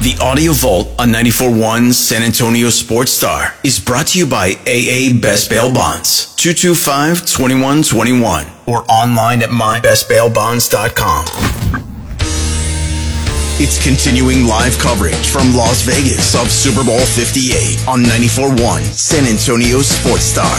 The Audio Vault on 94.1 San Antonio Sports Star is brought to you by AA Best Bail Bonds, 225-2121, or online at mybestbailbonds.com. It's continuing live coverage from Las Vegas of Super Bowl 58 on 94.1 San Antonio Sports Star.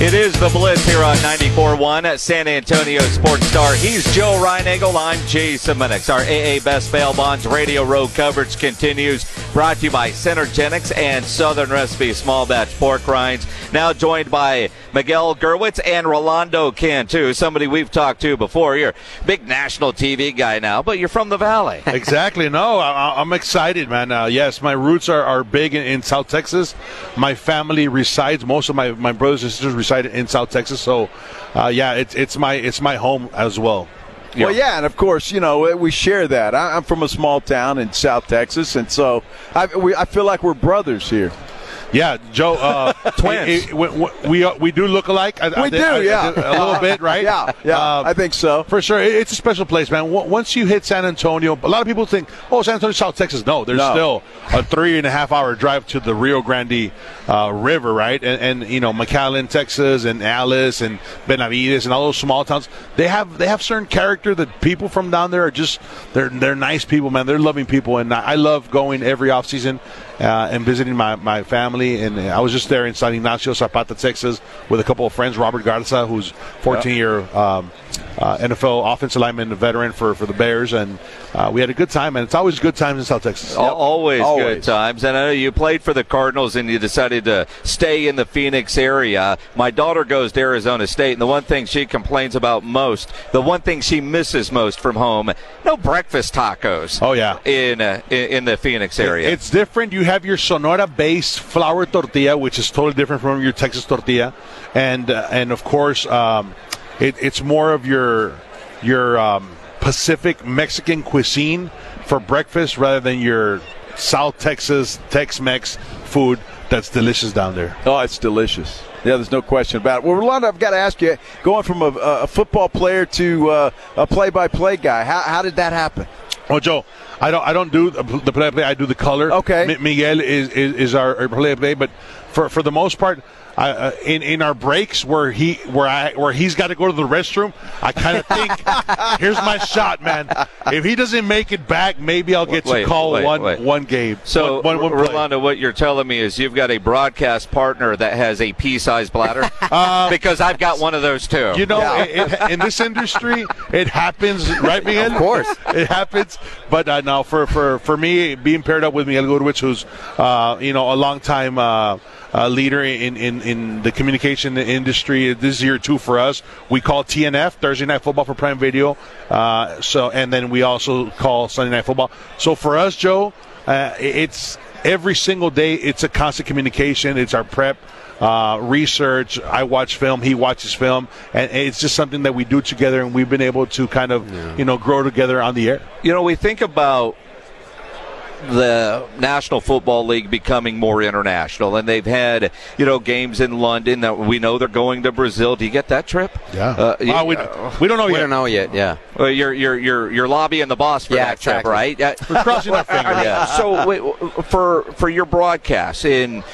It is the Blitz here on 94.1 at San Antonio Sports Star. He's Joe Reinagle. I'm Jason Minnix. Our AA Best Bail Bonds Radio Road coverage continues. Brought to you by Cenegenics and Southern Recipe Small Batch Pork Rinds. Now joined by Miguel Gerwitz and Rolando Cantu, somebody we've talked to before. You're a big national TV guy now, but you're from the Valley. exactly. No, I, am excited, man. Uh, yes, my roots are, are big in, in, South Texas. My family resides, most of my, my brothers and sisters reside in South Texas. So, uh, yeah, it's, it's, my, it's my home as well. Well, yeah, and of course, you know, we share that. I'm from a small town in South Texas, and so I, we, I feel like we're brothers here. Yeah, Joe. Uh, Twins. It, it, we, we, we, do look alike. I, we I, do, I, yeah, a little bit, right? yeah, yeah. Uh, I think so for sure. It's a special place, man. Once you hit San Antonio, a lot of people think, "Oh, San Antonio, South Texas." No, there's no. still a three and a half hour drive to the Rio Grande uh, River, right? And, and, you know, McAllen, Texas, and Alice, and Benavides, and all those small towns. They have they have certain character that people from down there are just they're they're nice people, man. They're loving people, and I love going every off season uh, and visiting my, my family. And I was just there in San Ignacio, Zapata, Texas, with a couple of friends. Robert Garza, who's 14 year um, uh, NFL offensive lineman, veteran for, for the Bears, and uh, we had a good time. And it's always good times in South Texas. Yep. Always, always, good times. And I know you played for the Cardinals, and you decided to stay in the Phoenix area. My daughter goes to Arizona State, and the one thing she complains about most, the one thing she misses most from home, no breakfast tacos. Oh yeah, in uh, in, in, the Phoenix area. It's different. You have your Sonora-based flour tortilla, which is totally different from your Texas tortilla, and uh, and of course. Um, it, it's more of your your um, Pacific Mexican cuisine for breakfast rather than your South Texas Tex-Mex food that's delicious down there. Oh, it's delicious. Yeah, there's no question about it. Well, Rolando, I've got to ask you, going from a, a football player to uh, a play-by-play guy, how, how did that happen? Well, Joe, I don't I don't do the play-by-play. I do the color. Okay. Miguel is, is, is our play-by-play, but for for the most part, uh, in in our breaks where he where I where he's got to go to the restroom, I kind of think, here's my shot, man. If he doesn't make it back, maybe I'll get wait, to call wait, one wait. one game. So, one, one, one Rolando, what you're telling me is you've got a broadcast partner that has a pea-sized bladder, uh, because I've got one of those too. You know, yeah. it, it, in this industry, it happens, right, Miguel? Of course, it happens. But uh, now, for for for me, being paired up with Miguel Gerwitz, who's uh, you know a long time. Uh, uh, leader in, in, in the communication industry. This is year two for us. We call TNF Thursday Night Football for Prime Video. Uh, so and then we also call Sunday Night Football. So for us, Joe, uh, it's every single day. It's a constant communication. It's our prep. Uh, research. I watch film. He watches film, and it's just something that we do together, and we've been able to kind of, yeah. you know, grow together on the air. You know, we think about the National Football League becoming more international, and they've had you know games in London. That we know they're going to Brazil. Do you get that trip? Yeah. Uh, well, we, we don't know we yet. don't know yet. Yeah. Well, you're you're you're you're lobbying the boss for yeah, that exactly. trip, right? Yeah. We're crossing our fingers. Yeah. So wait, for for your broadcast in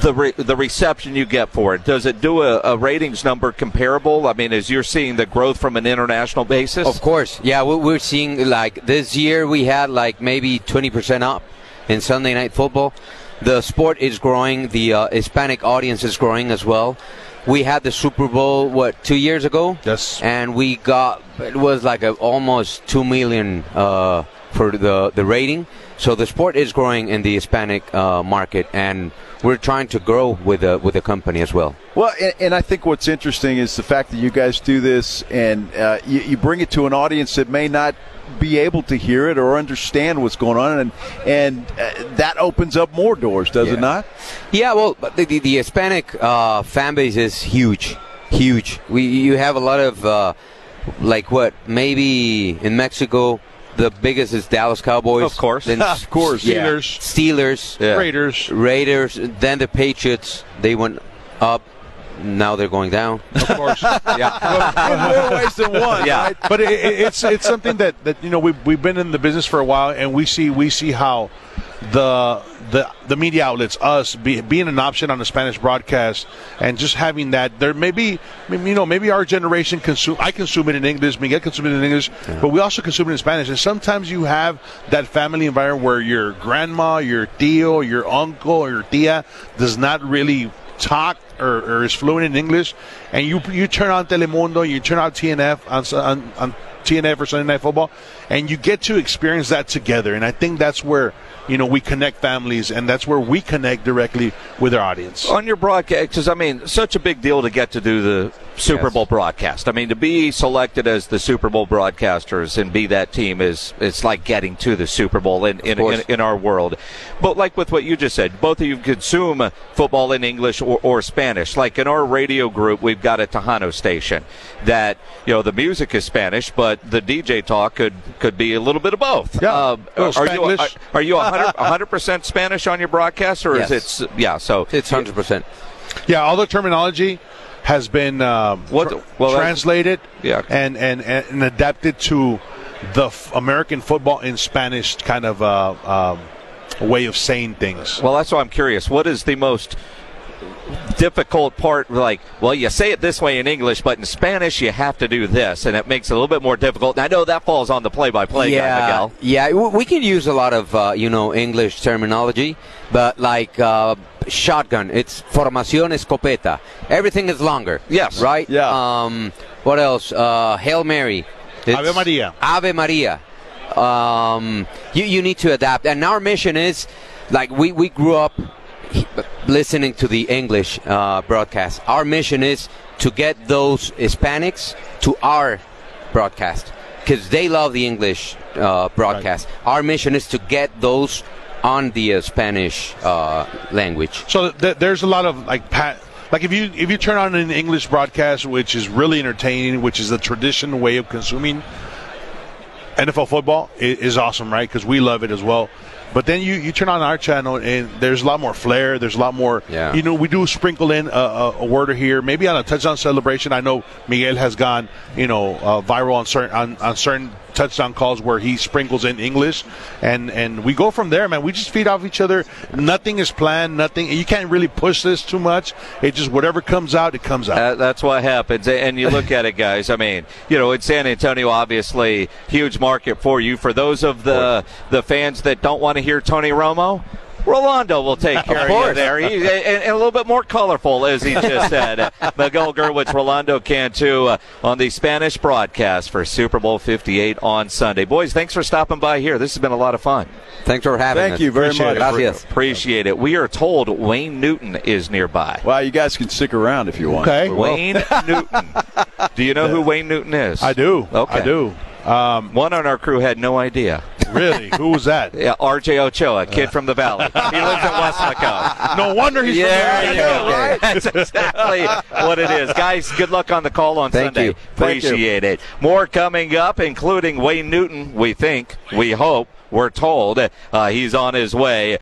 the re- the reception you get for it. Does it do a, a, ratings number comparable? I mean as you're seeing the growth from an international basis? Of course. Yeah we're seeing like this year we had like maybe 20% up in sunday night football. The sport is growing. The uh, hispanic audience is growing as well. We had the super bowl what two years ago? Yes. And we got it was like a, almost 2 million uh, for the the rating so the sport is growing in the hispanic uh, market and we're trying to grow with the with the company as well. Well, and, and, I think what's interesting is the fact that you guys do this and uh, you, you, bring it to an audience that may not be able to hear it or understand what's going on, and and uh, that opens up more doors, does yeah. it not? Yeah. Well, the, the, the Hispanic uh, fan base is huge, huge. We you have a lot of uh, like what maybe in Mexico the biggest is Dallas Cowboys. Of course. Then, of course. Yeah. Steelers. Steelers. Yeah. Raiders. Raiders. Then the Patriots. They went up. Now they're going down. Of course. Yeah. More ways than one. Yeah. right? but it, it, it's it's something that, that you know we've, we've been in the business for a while and we see we see how the the the media outlets us be, being an option on the Spanish broadcast and just having that there may be you know maybe our generation consume I consume it in English Miguel consume it in English but we also consume it in Spanish and sometimes you have that family environment where your grandma your tío your uncle or your tia does not really talk or, or is fluent in English, and you you turn on Telemundo, you turn on TNF on, on, on TNF or Sunday Night Football, and you get to experience that together. And I think that's where you know we connect families, and that's where we connect directly with our audience. on your broadcast, because I mean, such a big deal to get to do the Super Yes. Bowl broadcast. I mean, to be selected as the Super Bowl broadcasters and be that team is it's like getting to the Super Bowl in in, in, in our world. But like with what you just said, both of you consume football in English or, or Spanish. Like in our radio group, we've got a Tejano station that you know the music is Spanish, but the DJ talk could could be a little bit of both. Yeah, a little are you are, are you 100 percent Spanish on your broadcast, or Yes. is it yeah? So It's hundred percent. Yeah, all the terminology has been um, What- tr- well, translated Yeah. and, and, and adapted to the f- American football in Spanish kind of uh, um, way of saying things. Well, that's why I'm curious. What is the most difficult part? Like, well, you say it this way in English, but in Spanish you have to do this, and it makes it a little bit more difficult. And I know that falls on the play-by-play guy, yeah, Miguel. yeah. We can use a lot of uh, you know English terminology, but like uh, shotgun, it's formación escopeta. Everything is longer. Yes. Right. Yeah. Um, what else? Uh, Hail Mary. It's Ave Maria. Ave Maria. Um, you you need to adapt, and our mission is like we we grew up he- listening to the English uh, broadcast. Our mission is to get those Hispanics to our broadcast because they love the English uh, broadcast. Our mission is to get those on the uh, Spanish uh, language. So th- there's a lot of like pat. Like if you if you turn on an English broadcast, which is really entertaining, which is the traditional way of consuming NFL football, i- is awesome, right? Because we love it as well. But then you, you turn on our channel and there's a lot more flair. There's a lot more. Yeah. You know, we do sprinkle in a, a, a word or here, maybe on a touchdown celebration. I know Miguel has gone, you know, uh, viral on certain on, on certain touchdown calls where he sprinkles in English, and and we go from there, man. We just feed off each other. Nothing is planned. Nothing. You can't really push this too much. It just whatever comes out, it comes out. Uh, that's what happens. And you look at it, guys. I mean, you know, in San Antonio, obviously, huge market for you. For those of the the fans that don't want to hear Tony Romo. Rolando will take care of, you there. He, and, and a little bit more colorful, as he just said. Miguel Gerwitz, Rolando Cantu uh, on the Spanish broadcast for Super Bowl 58 on Sunday. Boys, thanks for stopping by here. This has been a lot of fun. Thanks for having Thank us. Thank you very Appreciate much. it. Gracias. Appreciate it. We are told Wayne Newton is nearby. Well, you guys can stick around if you want. Okay. Wayne Newton. Do you know who Wayne Newton is? I do. Okay. I do. Um, One on our crew had no idea. really? Who was that? Yeah, R.J. Ochoa, kid from the Valley. He lives at Weslaco. No wonder he's from Yeah, there. you go. Right? That's exactly what it is. Guys, good luck on the call on Thank Sunday. you. Thank you. Appreciate it. More coming up, including Wayne Newton, we think, we hope, we're told. Uh, he's on his way.